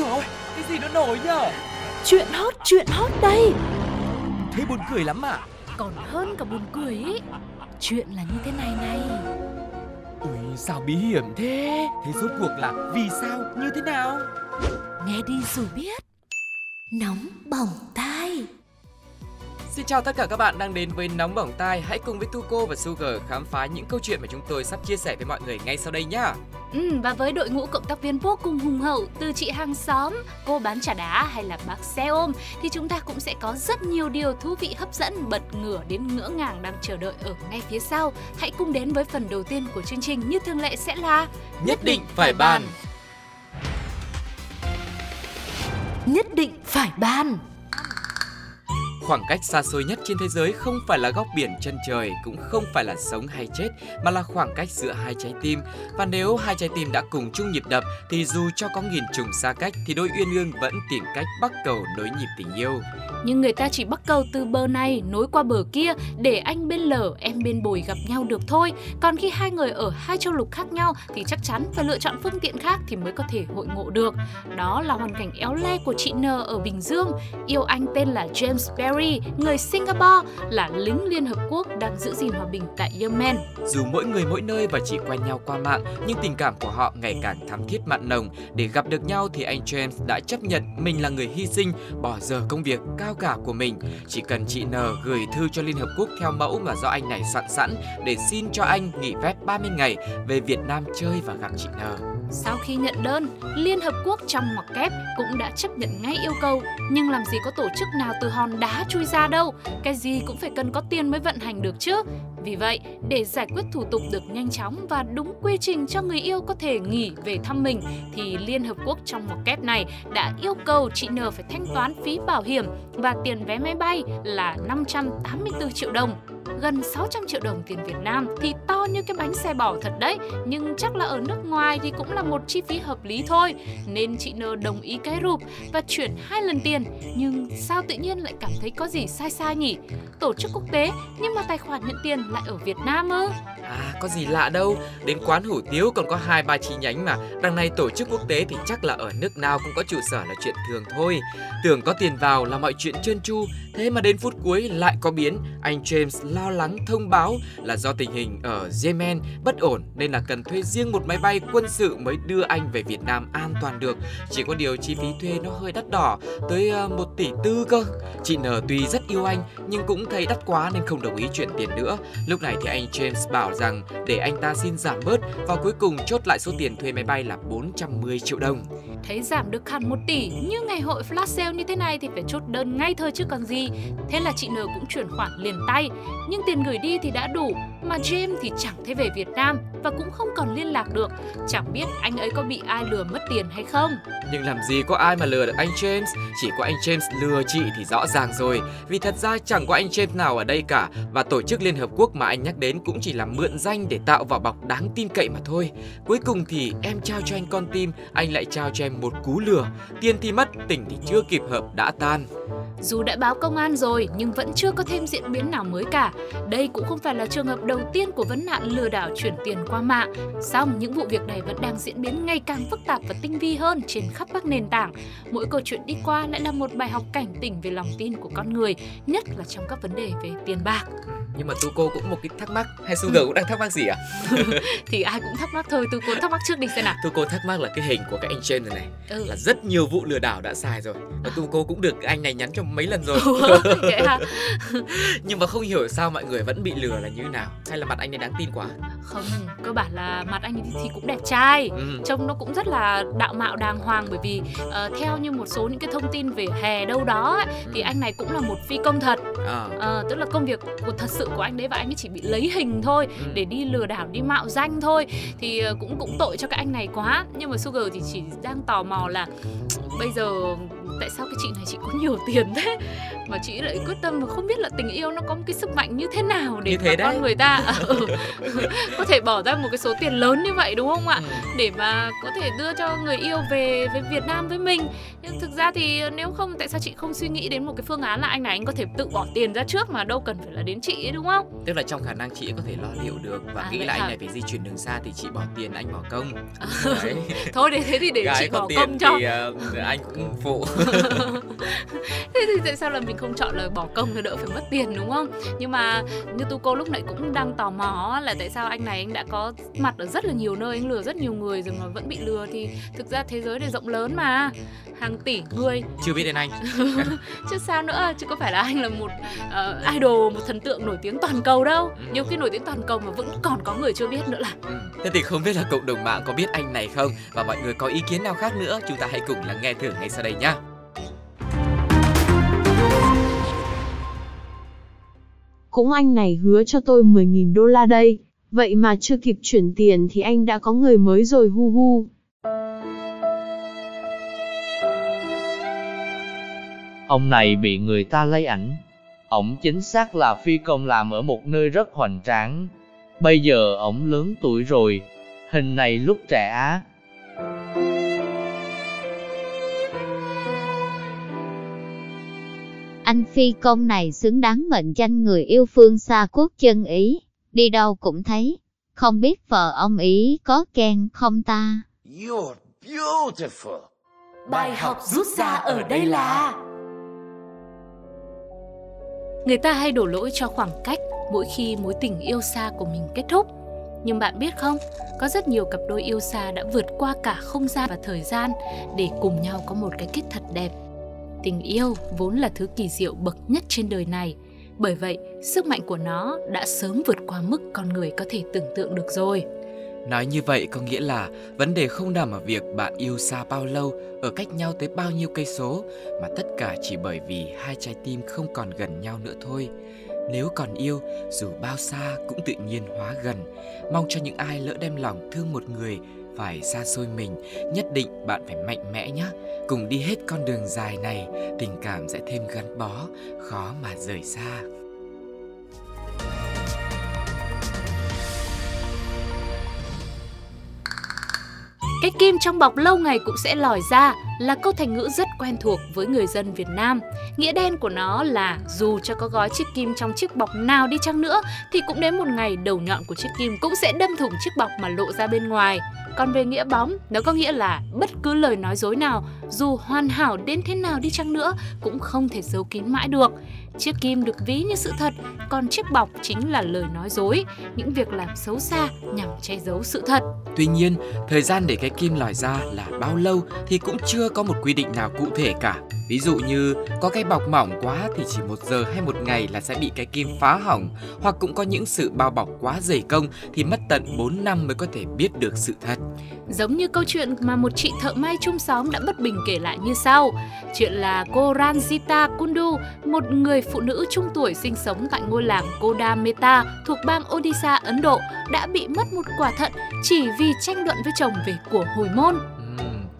rồi cái gì nó nổi nhở? Chuyện hot, chuyện hot đây. Thế buồn cười lắm à? Còn hơn cả buồn cười ý. Chuyện là như thế này này. Ui sao bí hiểm thế? Thế rốt cuộc là vì sao? Như thế nào? Nghe đi rồi biết. Nóng bỏng tai. Xin chào tất cả các bạn đang đến với Nóng Bỏng Tai. Hãy cùng với Tuko và Sugar khám phá những câu chuyện mà chúng tôi sắp chia sẻ với mọi người ngay sau đây nhé ừ, Và với đội ngũ cộng tác viên vô cùng hùng hậu Từ chị hàng xóm, cô bán trà đá hay là bác xe ôm Thì chúng ta cũng sẽ có rất nhiều điều thú vị hấp dẫn Bật ngửa đến ngỡ ngàng đang chờ đợi ở ngay phía sau. Hãy cùng đến với phần đầu tiên của chương trình như thường lệ sẽ là Nhất định phải bàn. Nhất định phải bàn Khoảng cách xa xôi nhất trên thế giới không phải là góc biển chân trời, cũng không phải là sống hay chết, mà là khoảng cách giữa hai trái tim. Và nếu hai trái tim đã cùng chung nhịp đập, thì dù cho có nghìn trùng xa cách, thì đôi uyên ương vẫn tìm cách bắt cầu nối nhịp tình yêu. Nhưng người ta chỉ bắt cầu từ bờ này nối qua bờ kia để anh bên lở, em bên bồi gặp nhau được thôi. Còn khi hai người ở hai châu lục khác nhau thì chắc chắn phải lựa chọn phương tiện khác thì mới có thể hội ngộ được. Đó là hoàn cảnh éo le của chị N ở Bình Dương. Yêu anh tên là James Berry Kerry, người Singapore, là lính Liên Hợp Quốc đang giữ gìn hòa bình tại Yemen. Dù mỗi người mỗi nơi và chỉ quen nhau qua mạng, nhưng tình cảm của họ ngày càng thắm thiết mặn nồng. Để gặp được nhau thì anh James đã chấp nhận mình là người hy sinh, bỏ giờ công việc cao cả của mình. Chỉ cần chị N gửi thư cho Liên Hợp Quốc theo mẫu mà do anh này soạn sẵn để xin cho anh nghỉ phép 30 ngày về Việt Nam chơi và gặp chị N. Sau khi nhận đơn, Liên Hợp Quốc trong ngoặc kép cũng đã chấp nhận ngay yêu cầu. Nhưng làm gì có tổ chức nào từ hòn đá chui ra đâu, cái gì cũng phải cần có tiền mới vận hành được chứ. Vì vậy, để giải quyết thủ tục được nhanh chóng và đúng quy trình cho người yêu có thể nghỉ về thăm mình, thì Liên Hợp Quốc trong ngoặc kép này đã yêu cầu chị N phải thanh toán phí bảo hiểm và tiền vé máy bay là 584 triệu đồng gần 600 triệu đồng tiền Việt Nam thì to như cái bánh xe bò thật đấy. Nhưng chắc là ở nước ngoài thì cũng là một chi phí hợp lý thôi. Nên chị N đồng ý cái rụp và chuyển hai lần tiền. Nhưng sao tự nhiên lại cảm thấy có gì sai sai nhỉ? Tổ chức quốc tế, nhưng mà tài khoản nhận tiền lại ở Việt Nam ư? À có gì lạ đâu. Đến quán hủ tiếu còn có hai, ba chi nhánh mà. Đằng này tổ chức quốc tế thì chắc là ở nước nào cũng có trụ sở là chuyện thường thôi. Tưởng có tiền vào là mọi chuyện trơn tru. Thế mà đến phút cuối lại có biến. Anh James lo lắng thông báo là do tình hình ở Yemen bất ổn Nên là cần thuê riêng một máy bay quân sự mới đưa anh về Việt Nam an toàn được. Chỉ có điều chi phí thuê nó hơi đắt đỏ, Tới ờ, 1 tỷ tư cơ. Chị N tuy rất yêu anh nhưng cũng thấy đắt quá nên không đồng ý chuyển tiền nữa. Lúc này thì anh James bảo rằng để anh ta xin giảm bớt và cuối cùng chốt lại số tiền thuê máy bay là 410 triệu đồng. Thấy giảm được hẳn 1 tỷ, như ngày hội flash sale như thế này thì phải chốt đơn ngay thôi chứ còn gì. Thế là chị N cũng chuyển khoản liền tay, nhưng tiền gửi đi thì đã đủ, mà James thì chẳng thấy về Việt Nam và cũng không còn liên lạc được. Chẳng biết anh ấy có bị ai lừa mất tiền hay không. Nhưng làm gì có ai mà lừa được anh James, chỉ có anh James lừa chị thì rõ ràng rồi. Vì thật ra chẳng có anh James nào ở đây cả và tổ chức Liên Hợp Quốc mà anh nhắc đến cũng chỉ là mượn danh để tạo vỏ bọc đáng tin cậy mà thôi. Cuối cùng thì em trao cho anh con tim, anh lại trao cho em một cú lừa. Tiền thì mất, tình thì chưa kịp hợp đã tan. Dù đã báo công an rồi nhưng vẫn chưa có thêm diễn biến nào mới cả. Đây cũng không phải là trường hợp đầu tiên của vấn nạn lừa đảo chuyển tiền qua mạng. Song những vụ việc này vẫn đang diễn biến ngày càng phức tạp và tinh vi hơn trên khắp các nền tảng. Mỗi câu chuyện đi qua lại là một bài học cảnh tỉnh về lòng tin của con người, nhất là trong các vấn đề về tiền bạc nhưng mà tu cô cũng một cái thắc mắc. Hay sugar cũng đang thắc mắc gì à thì ai cũng thắc mắc thôi tu cô thắc mắc trước đi xem nào. Tu cô thắc mắc là cái hình của cái anh trên này này. Ừ. là rất nhiều vụ lừa đảo đã xài rồi. Và tu cô cũng được anh này nhắn cho mấy lần rồi. Nhưng mà không hiểu sao mọi người vẫn bị lừa là như nào. Hay là mặt anh ấy đáng tin quá? Không cơ bản là mặt anh thì cũng đẹp trai. Ừ. trông nó cũng rất là đạo mạo đàng hoàng bởi vì uh, theo như một số những cái thông tin về hè đâu đó ấy, thì ừ. anh này cũng là một phi công thật. À. uh, tức là công việc của thật sự của anh đấy và anh ấy chỉ bị lấy hình thôi, để đi lừa đảo, đi mạo danh thôi. Thì ờ, cũng cũng tội cho các anh này quá. Nhưng mà Sugar thì chỉ đang tò mò là, bây giờ tại sao cái chị này chị có nhiều tiền thế? Mà chị lại quyết tâm mà không biết là tình yêu nó có một cái sức mạnh như thế nào để như thế mà con người ta ừ, có thể bỏ ra một cái số tiền lớn như vậy đúng không ạ? Ừ. để mà có thể đưa cho người yêu về với Việt Nam với mình. Nhưng thực ra thì nếu không tại sao chị không suy nghĩ đến một cái phương án là anh này anh có thể tự bỏ tiền ra trước mà đâu cần phải là đến chị ấy đúng không? Tức là trong khả năng chị có thể lo liệu được và à, nghĩ là anh này phải di chuyển đường xa thì chị bỏ tiền anh bỏ công. Thôi để thế thì để Gái chị bỏ công cho. thì, uh, anh cũng phụ. Thế thì tại sao là mình không chọn lời bỏ công thì đỡ phải mất tiền đúng không? Nhưng mà như tu cô lúc nãy cũng đang tò mò là tại sao anh này anh đã có mặt ở rất là nhiều nơi anh lừa rất nhiều người rồi mà vẫn bị lừa. Thì thực ra thế giới này rộng lớn mà. Hàng tỷ người. Chưa biết đến anh. Chứ sao nữa? Chứ có phải là anh là một uh, idol một thần tượng nổi tiếng toàn cầu đâu. Ừ. nhiều khi nổi tiếng toàn cầu mà vẫn còn có người chưa biết nữa là. Ừ. thế thì không biết là cộng đồng mạng có biết anh này không? Và mọi người có ý kiến nào khác nữa chúng ta hãy cùng lắng nghe thử ngay sau đây nhé Cũng anh này hứa cho tôi 10.000 đô la đây, vậy mà chưa kịp chuyển tiền thì anh đã có người mới rồi hu hu. Ông này bị người ta lấy ảnh. Ông chính xác là phi công làm ở một nơi rất hoành tráng. Bây giờ ông lớn tuổi rồi, hình này lúc trẻ á. Anh phi công này xứng đáng mệnh danh người yêu phương xa quốc chân Ý, đi đâu cũng thấy. Không biết vợ ông Ý có khen không ta? You're beautiful. Bài học rút ra ở đây là Người ta hay đổ lỗi cho khoảng cách mỗi khi mối tình yêu xa của mình kết thúc. Nhưng bạn biết không, có rất nhiều cặp đôi yêu xa đã vượt qua cả không gian và thời gian để cùng nhau có một cái kết thật đẹp. Tình yêu vốn là thứ kỳ diệu bậc nhất trên đời này, bởi vậy sức mạnh của nó đã sớm vượt qua mức con người có thể tưởng tượng được rồi. Nói như vậy có nghĩa là vấn đề không nằm ở việc bạn yêu xa bao lâu, ở cách nhau tới bao nhiêu cây số, mà tất cả chỉ bởi vì hai trái tim không còn gần nhau nữa thôi. Nếu còn yêu, dù bao xa cũng tự nhiên hóa gần. Mong cho những ai lỡ đem lòng thương một người phải xa xôi mình, nhất định bạn phải mạnh mẽ nhé. Cùng đi hết con đường dài này, tình cảm sẽ thêm gắn bó, khó mà rời xa. Cái kim trong bọc lâu ngày cũng sẽ lòi ra là câu thành ngữ rất quen thuộc với người dân Việt Nam. Nghĩa đen của nó là dù cho có gói chiếc kim trong chiếc bọc nào đi chăng nữa thì cũng đến một ngày đầu nhọn của chiếc kim cũng sẽ đâm thủng chiếc bọc mà lộ ra bên ngoài. Còn về nghĩa bóng, nó có nghĩa là bất cứ lời nói dối nào, dù hoàn hảo đến thế nào đi chăng nữa, cũng không thể giấu kín mãi được. Chiếc kim được ví như sự thật, còn chiếc bọc chính là lời nói dối, những việc làm xấu xa nhằm che giấu sự thật. Tuy nhiên, thời gian để cái kim lòi ra là bao lâu thì cũng chưa có một quy định nào cụ thể cả. Ví dụ như có cái bọc mỏng quá thì chỉ một giờ hay một ngày là sẽ bị cái kim phá hỏng. Hoặc cũng có những sự bao bọc quá dày công thì mất tận 4 năm mới có thể biết được sự thật. Giống như câu chuyện mà một chị thợ may chung xóm đã bất bình kể lại như sau. Chuyện là cô Ranjita Kundu, một người phụ nữ trung tuổi sinh sống tại ngôi làng Koda Meta thuộc bang Odisha, Ấn Độ đã bị mất một quả thận chỉ vì tranh luận với chồng về của hồi môn.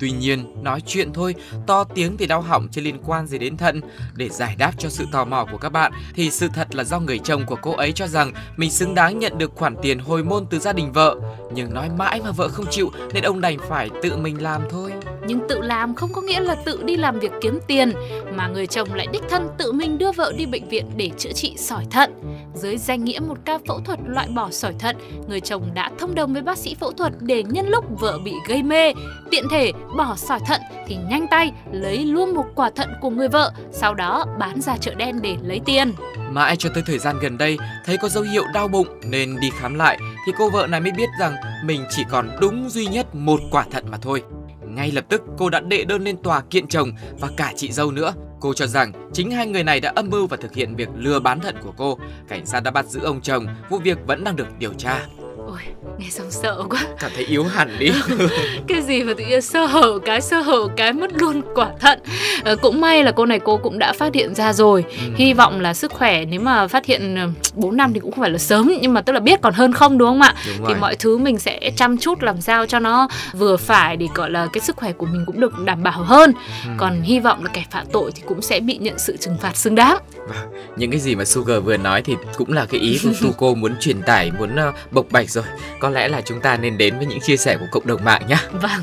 Tuy nhiên, nói chuyện thôi, to tiếng thì đau họng chứ liên quan gì đến thận. Để giải đáp cho sự tò mò của các bạn, thì sự thật là do người chồng của cô ấy cho rằng mình xứng đáng nhận được khoản tiền hồi môn từ gia đình vợ. Nhưng nói mãi mà vợ không chịu nên ông đành phải tự mình làm thôi. Nhưng tự làm không có nghĩa là tự đi làm việc kiếm tiền, mà người chồng lại đích thân tự mình đưa vợ đi bệnh viện để chữa trị sỏi thận. Dưới danh nghĩa một ca phẫu thuật loại bỏ sỏi thận, người chồng đã thông đồng với bác sĩ phẫu thuật để nhân lúc vợ bị gây mê, tiện thể bỏ sỏi thận thì nhanh tay lấy luôn một quả thận của người vợ, sau đó bán ra chợ đen để lấy tiền. Mãi cho tới thời gian gần đây, thấy có dấu hiệu đau bụng nên đi khám lại thì cô vợ này mới biết rằng mình chỉ còn đúng duy nhất một quả thận mà thôi. Ngay lập tức cô đã đệ đơn lên tòa kiện chồng và cả chị dâu nữa. Cô cho rằng chính hai người này đã âm mưu và thực hiện việc lừa bán thận của cô. Cảnh sát đã bắt giữ ông chồng, vụ việc vẫn đang được điều tra. Ôi, nghe xong sợ quá. Cảm thấy yếu hẳn đi. Cái gì mà tự nhiên sơ hở cái sơ hở cái mất luôn quả thận. À, cũng may là cô này cô cũng đã phát hiện ra rồi. Ừ. hy vọng là sức khỏe nếu mà phát hiện 4 năm thì cũng không phải là sớm nhưng mà tức là biết còn hơn không đúng không ạ? Đúng thì mọi thứ mình sẽ chăm chút làm sao cho nó vừa phải để gọi là cái sức khỏe của mình cũng được đảm bảo hơn. Ừ. còn hy vọng là kẻ phạm tội thì cũng sẽ bị nhận sự trừng phạt xứng đáng. Vâng, những cái gì mà Sugar vừa nói thì cũng là cái ý của Tuko muốn truyền tải muốn uh, bộc bạch rồi có lẽ là chúng ta nên đến với những chia sẻ của cộng đồng mạng nhé vâng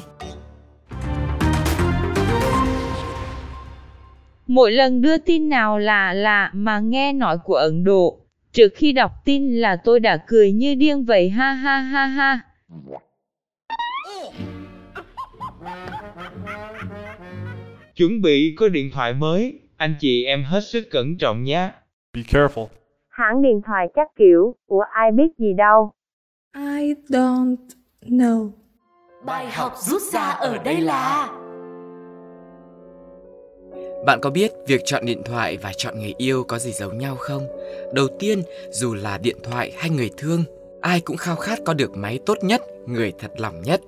Mỗi lần đưa tin nào là lạ mà nghe nói của Ấn Độ, trước khi đọc tin là tôi đã cười như điên vậy ha ha ha ha. Chuẩn bị có điện thoại mới, anh chị em hết sức cẩn trọng nhé. Be careful. Hãng điện thoại chắc kiểu, của ai biết gì đâu. I don't know. Bài học rút ra ở đây là bạn có biết việc chọn điện thoại và chọn người yêu có gì giống nhau không? Đầu tiên, dù là điện thoại hay người thương, ai cũng khao khát có được máy tốt nhất, người thật lòng nhất.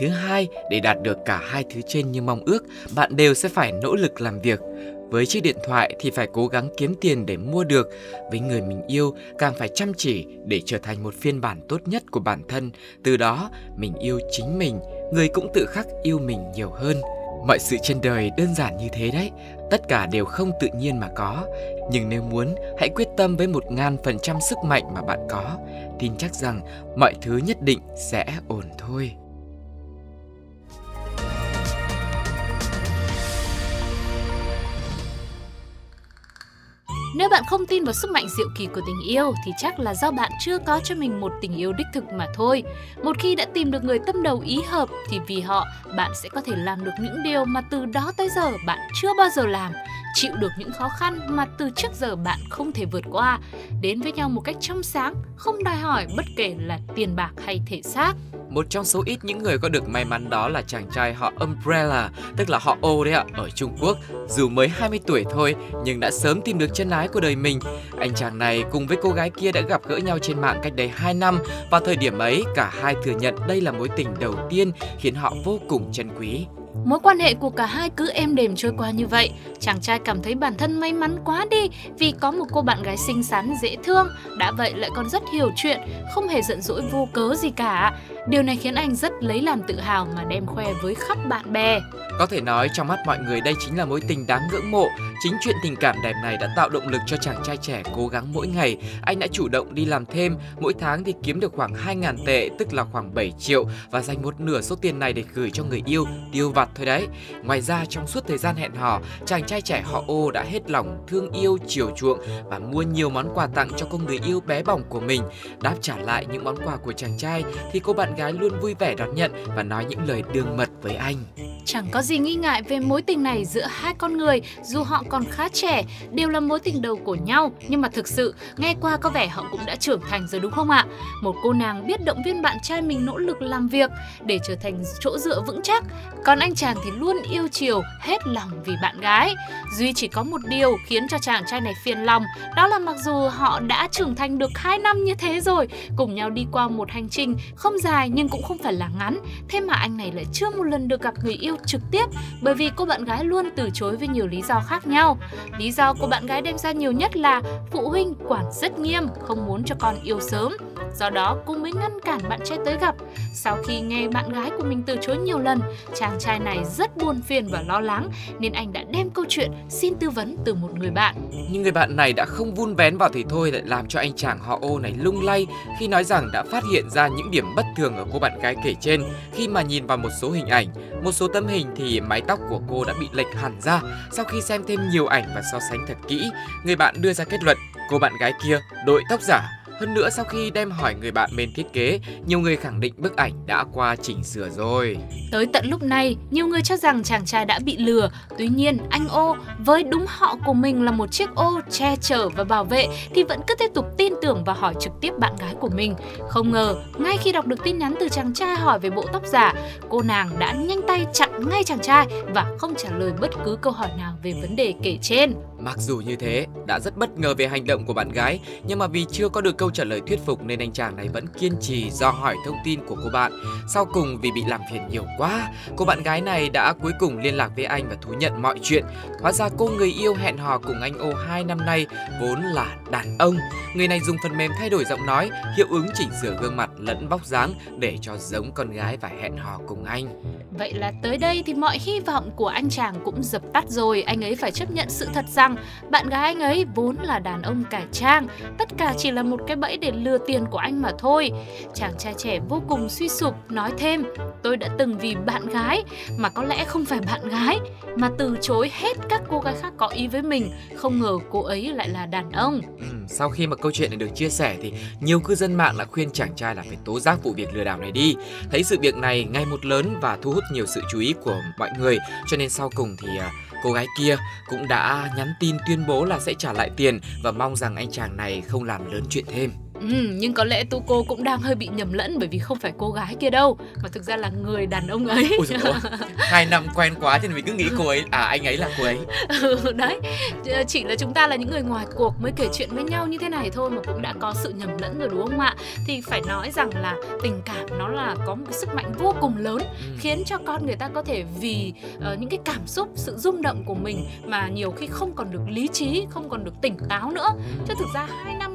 Thứ hai, để đạt được cả hai thứ trên như mong ước, bạn đều sẽ phải nỗ lực làm việc. Với chiếc điện thoại thì phải cố gắng kiếm tiền để mua được, với người mình yêu càng phải chăm chỉ để trở thành một phiên bản tốt nhất của bản thân, từ đó mình yêu chính mình, người cũng tự khắc yêu mình nhiều hơn. Mọi sự trên đời đơn giản như thế đấy, tất cả đều không tự nhiên mà có. Nhưng nếu muốn, hãy quyết tâm với một ngàn phần trăm sức mạnh mà bạn có. Tin chắc rằng mọi thứ nhất định sẽ ổn thôi. Nếu bạn không tin vào sức mạnh diệu kỳ của tình yêu, thì chắc là do bạn chưa có cho mình một tình yêu đích thực mà thôi. Một khi đã tìm được người tâm đầu ý hợp, thì vì họ, bạn sẽ có thể làm được những điều mà từ đó tới giờ bạn chưa bao giờ làm chịu được những khó khăn mà từ trước giờ bạn không thể vượt qua, đến với nhau một cách trong sáng, không đòi hỏi bất kể là tiền bạc hay thể xác. Một trong số ít những người có được may mắn đó là chàng trai họ Umbrella, tức là họ ô đấy ạ, ở Trung Quốc. Dù mới 20 tuổi thôi, nhưng đã sớm tìm được chân ái của đời mình. Anh chàng này cùng với cô gái kia đã gặp gỡ nhau trên mạng cách đây 2 năm. Vào thời điểm ấy, cả hai thừa nhận đây là mối tình đầu tiên khiến họ vô cùng trân quý. Mối quan hệ của cả hai cứ êm đềm trôi qua như vậy. Chàng trai cảm thấy bản thân may mắn quá đi vì có một cô bạn gái xinh xắn, dễ thương, đã vậy lại còn rất hiểu chuyện, không hề giận dỗi vô cớ gì cả. Điều này khiến anh rất lấy làm tự hào mà đem khoe với khắp bạn bè. Có thể nói trong mắt mọi người đây chính là mối tình đáng ngưỡng mộ. Chính chuyện tình cảm đẹp này đã tạo động lực cho chàng trai trẻ cố gắng mỗi ngày. Anh đã chủ động đi làm thêm, mỗi tháng thì kiếm được khoảng 2.000 tệ, tức là khoảng 7 triệu và dành một nửa số tiền này để gửi cho người yêu tiêu vặt thôi đấy. Ngoài ra trong suốt thời gian hẹn hò, chàng trai trẻ họ Ô đã hết lòng thương yêu, chiều chuộng và mua nhiều món quà tặng cho cô người yêu bé bỏng của mình. Đáp trả lại những món quà của chàng trai thì cô bạn gái luôn vui vẻ đón nhận và nói những lời đường mật với anh. Chẳng có gì nghi ngại về mối tình này giữa hai con người, dù họ còn khá trẻ, đều là mối tình đầu của nhau, nhưng mà thực sự nghe qua có vẻ họ cũng đã trưởng thành rồi đúng không ạ? Một cô nàng biết động viên bạn trai mình nỗ lực làm việc để trở thành chỗ dựa vững chắc, còn anh chàng thì luôn yêu chiều, hết lòng vì bạn gái. Duy chỉ có một điều khiến cho chàng trai này phiền lòng, đó là mặc dù họ đã trưởng thành được 2 năm như thế rồi, cùng nhau đi qua một hành trình không dài nhưng cũng không phải là ngắn, thế mà anh này lại chưa một lần được gặp người yêu trực tiếp bởi vì cô bạn gái luôn từ chối với nhiều lý do khác nhau. Lý do cô bạn gái đem ra nhiều nhất là phụ huynh quản rất nghiêm, không muốn cho con yêu sớm. Do đó cô mới ngăn cản bạn trai tới gặp. Sau khi nghe bạn gái của mình từ chối nhiều lần, chàng trai này rất buồn phiền và lo lắng nên anh đã đem câu chuyện xin tư vấn từ một người bạn. Nhưng người bạn này đã không vun vén vào thì thôi lại làm cho anh chàng họ ô này lung lay khi nói rằng đã phát hiện ra những điểm bất thường ở cô bạn gái kể trên khi mà nhìn vào một số hình ảnh. Một số tấm hình thì mái tóc của cô đã bị lệch hẳn ra. Sau khi xem thêm nhiều ảnh và so sánh thật kỹ, người bạn đưa ra kết luận cô bạn gái kia đội tóc giả hơn nữa sau khi đem hỏi người bạn bên thiết kế, nhiều người khẳng định bức ảnh đã qua chỉnh sửa rồi. Tới tận lúc này, nhiều người cho rằng chàng trai đã bị lừa. Tuy nhiên, anh ô với đúng họ của mình là một chiếc ô che chở và bảo vệ thì vẫn cứ tiếp tục tin tưởng và hỏi trực tiếp bạn gái của mình. Không ngờ, ngay khi đọc được tin nhắn từ chàng trai hỏi về bộ tóc giả, cô nàng đã nhanh tay chặn ngay chàng trai và không trả lời bất cứ câu hỏi nào về vấn đề kể trên. Mặc dù như thế, đã rất bất ngờ về hành động của bạn gái, nhưng mà vì chưa có được câu trả lời thuyết phục nên anh chàng này vẫn kiên trì do hỏi thông tin của cô bạn. Sau cùng vì bị làm phiền nhiều quá, cô bạn gái này đã cuối cùng liên lạc với anh và thú nhận mọi chuyện. Hóa ra cô người yêu hẹn hò cùng anh ô 2 năm nay vốn là đàn ông. Người này dùng phần mềm thay đổi giọng nói, hiệu ứng chỉnh sửa gương mặt lẫn vóc dáng để cho giống con gái và hẹn hò cùng anh. Vậy là tới đây thì mọi hy vọng của anh chàng cũng dập tắt rồi. Anh ấy phải chấp nhận sự thật rằng bạn gái anh ấy vốn là đàn ông cải trang. Tất cả chỉ là một cái bẫy để lừa tiền của anh mà thôi. Chàng trai trẻ vô cùng suy sụp nói thêm Tôi đã từng vì bạn gái mà có lẽ không phải bạn gái mà từ chối hết các cô gái khác có ý với mình. Không ngờ cô ấy lại là đàn ông. Ừ, sau khi mà câu chuyện này được chia sẻ thì nhiều cư dân mạng đã khuyên chàng trai là phải tố giác vụ việc lừa đảo này đi. Thấy sự việc này ngày một lớn và thu hút nhiều sự chú ý của mọi người cho nên sau cùng thì à, cô gái kia cũng đã nhắn tin tin tuyên bố là sẽ trả lại tiền và mong rằng anh chàng này không làm lớn chuyện thêm. Ừ, nhưng có lẽ tu cô cũng đang hơi bị nhầm lẫn bởi vì không phải cô gái kia đâu mà thực ra là người đàn ông ấy. Ôi dồi ôi, hai năm quen quá thì mình cứ nghĩ cô ấy à anh ấy là cô ấy. ừ, đấy, chỉ là chúng ta là những người ngoài cuộc mới kể chuyện với nhau như thế này thôi mà cũng đã có sự nhầm lẫn rồi đúng không ạ? Thì phải nói rằng là tình cảm nó là có một cái sức mạnh vô cùng lớn ừ. khiến cho con người ta có thể vì uh, những cái cảm xúc, sự rung động của mình mà nhiều khi không còn được lý trí, không còn được tỉnh táo nữa. Ừ. Chứ thực ra hai năm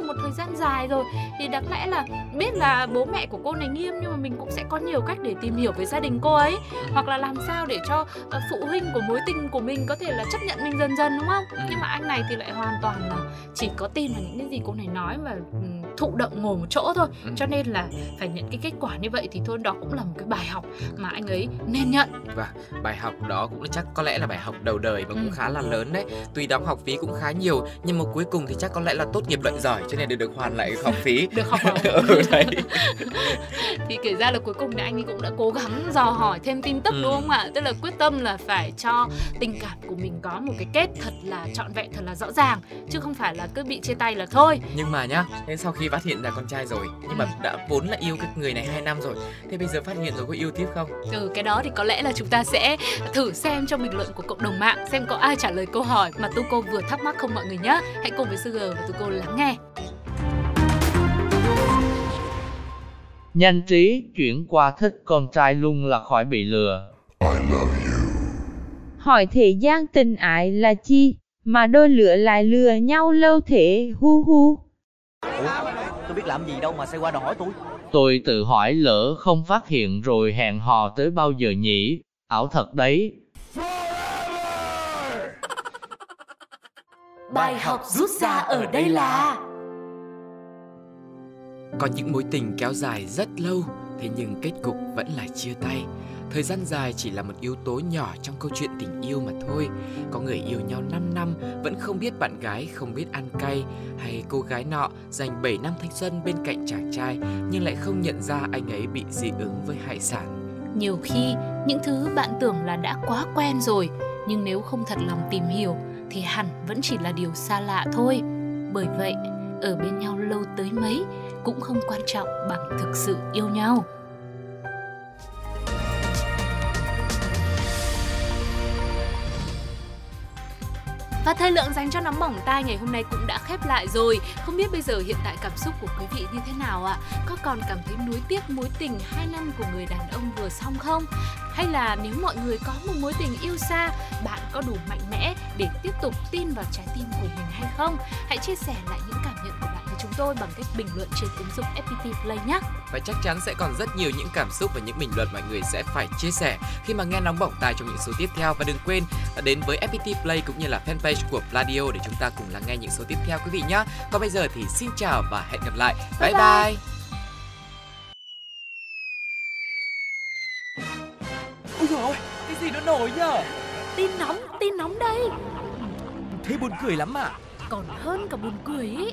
là một thời gian dài rồi thì đáng lẽ là biết là bố mẹ của cô này nghiêm nhưng mà mình cũng sẽ có nhiều cách để tìm hiểu về gia đình cô ấy hoặc là làm sao để cho uh, phụ huynh của mối tình của mình có thể là chấp nhận mình dần dần đúng không ừ. nhưng mà anh này thì lại hoàn toàn là chỉ có tin vào những cái gì cô này nói và thụ động ngồi một chỗ thôi ừ. cho nên là phải nhận cái kết quả như vậy thì thôi đó cũng là một cái bài học mà anh ấy nên nhận và bài học đó cũng chắc có lẽ là bài học đầu đời và cũng ừ. khá là lớn đấy tuy đóng học phí cũng khá nhiều nhưng mà cuối cùng thì chắc có lẽ là tốt nghiệp luận giỏi cho nên được được hoàn lại học phí. Được học ừ, đấy. Thì kể ra là cuối cùng thì anh ấy cũng đã cố gắng dò hỏi thêm tin tức ừ. đúng không ạ? Tức là quyết tâm là phải cho tình cảm của mình có một cái kết thật là trọn vẹn thật là rõ ràng chứ không phải là cứ bị chia tay là thôi. Nhưng mà nhá thế sau khi phát hiện ra con trai rồi nhưng mà đã vốn là yêu cái người này hai năm rồi thế bây giờ phát hiện rồi có yêu tiếp không? Ừ cái đó thì có lẽ là chúng ta sẽ thử xem trong bình luận của cộng đồng mạng xem có ai trả lời câu hỏi mà tu cô vừa thắc mắc không mọi người nhé hãy cùng với Sugar và tu cô lắng nghe Nhanh trí chuyển qua thích con trai luôn là khỏi bị lừa. I love you. Hỏi thế gian tình ái là chi, mà đôi lửa lại lừa nhau lâu thế hu hu. Ủa, tôi biết làm gì đâu mà xoay qua đòi hỏi tôi. Tôi tự hỏi lỡ không phát hiện rồi hẹn hò tới bao giờ nhỉ, ảo thật đấy. Bài học rút ra ở đây là có những mối tình kéo dài rất lâu, thế nhưng kết cục vẫn là chia tay. Thời gian dài chỉ là một yếu tố nhỏ trong câu chuyện tình yêu mà thôi. Có người yêu nhau 5 năm vẫn không biết bạn gái không biết ăn cay hay cô gái nọ dành 7 năm thanh xuân bên cạnh chàng trai nhưng lại không nhận ra anh ấy bị dị ứng với hải sản. Nhiều khi những thứ bạn tưởng là đã quá quen rồi nhưng nếu không thật lòng tìm hiểu thì hẳn vẫn chỉ là điều xa lạ thôi. Bởi vậy, ở bên nhau lâu tới mấy cũng không quan trọng bằng thực sự yêu nhau Và thời lượng dành cho nóng bỏng tai ngày hôm nay cũng đã khép lại rồi. Không biết bây giờ hiện tại cảm xúc của quý vị như thế nào ạ? À? Có còn cảm thấy nuối tiếc mối tình 2 năm của người đàn ông vừa xong không? Hay là nếu mọi người có một mối tình yêu xa, bạn có đủ mạnh mẽ để tiếp tục tin vào trái tim của mình hay không? Hãy chia sẻ lại những cảm nhận của bạn chúng tôi bằng cách bình luận trên ứng dụng FPT Play nhé. Và chắc chắn sẽ còn rất nhiều những cảm xúc và những bình luận mọi người sẽ phải chia sẻ khi mà nghe nóng bỏng tai trong những số tiếp theo và đừng quên đến với FPT Play cũng như là fanpage của Pladio để chúng ta cùng lắng nghe những số tiếp theo quý vị nhé. Còn bây giờ thì xin chào và hẹn gặp lại. Bye bye. bye. Ôi dồi ôi, cái gì nó nổi nhở? Tin nóng, tin nóng đây. Thế buồn cười lắm à? Còn hơn cả buồn cười ý.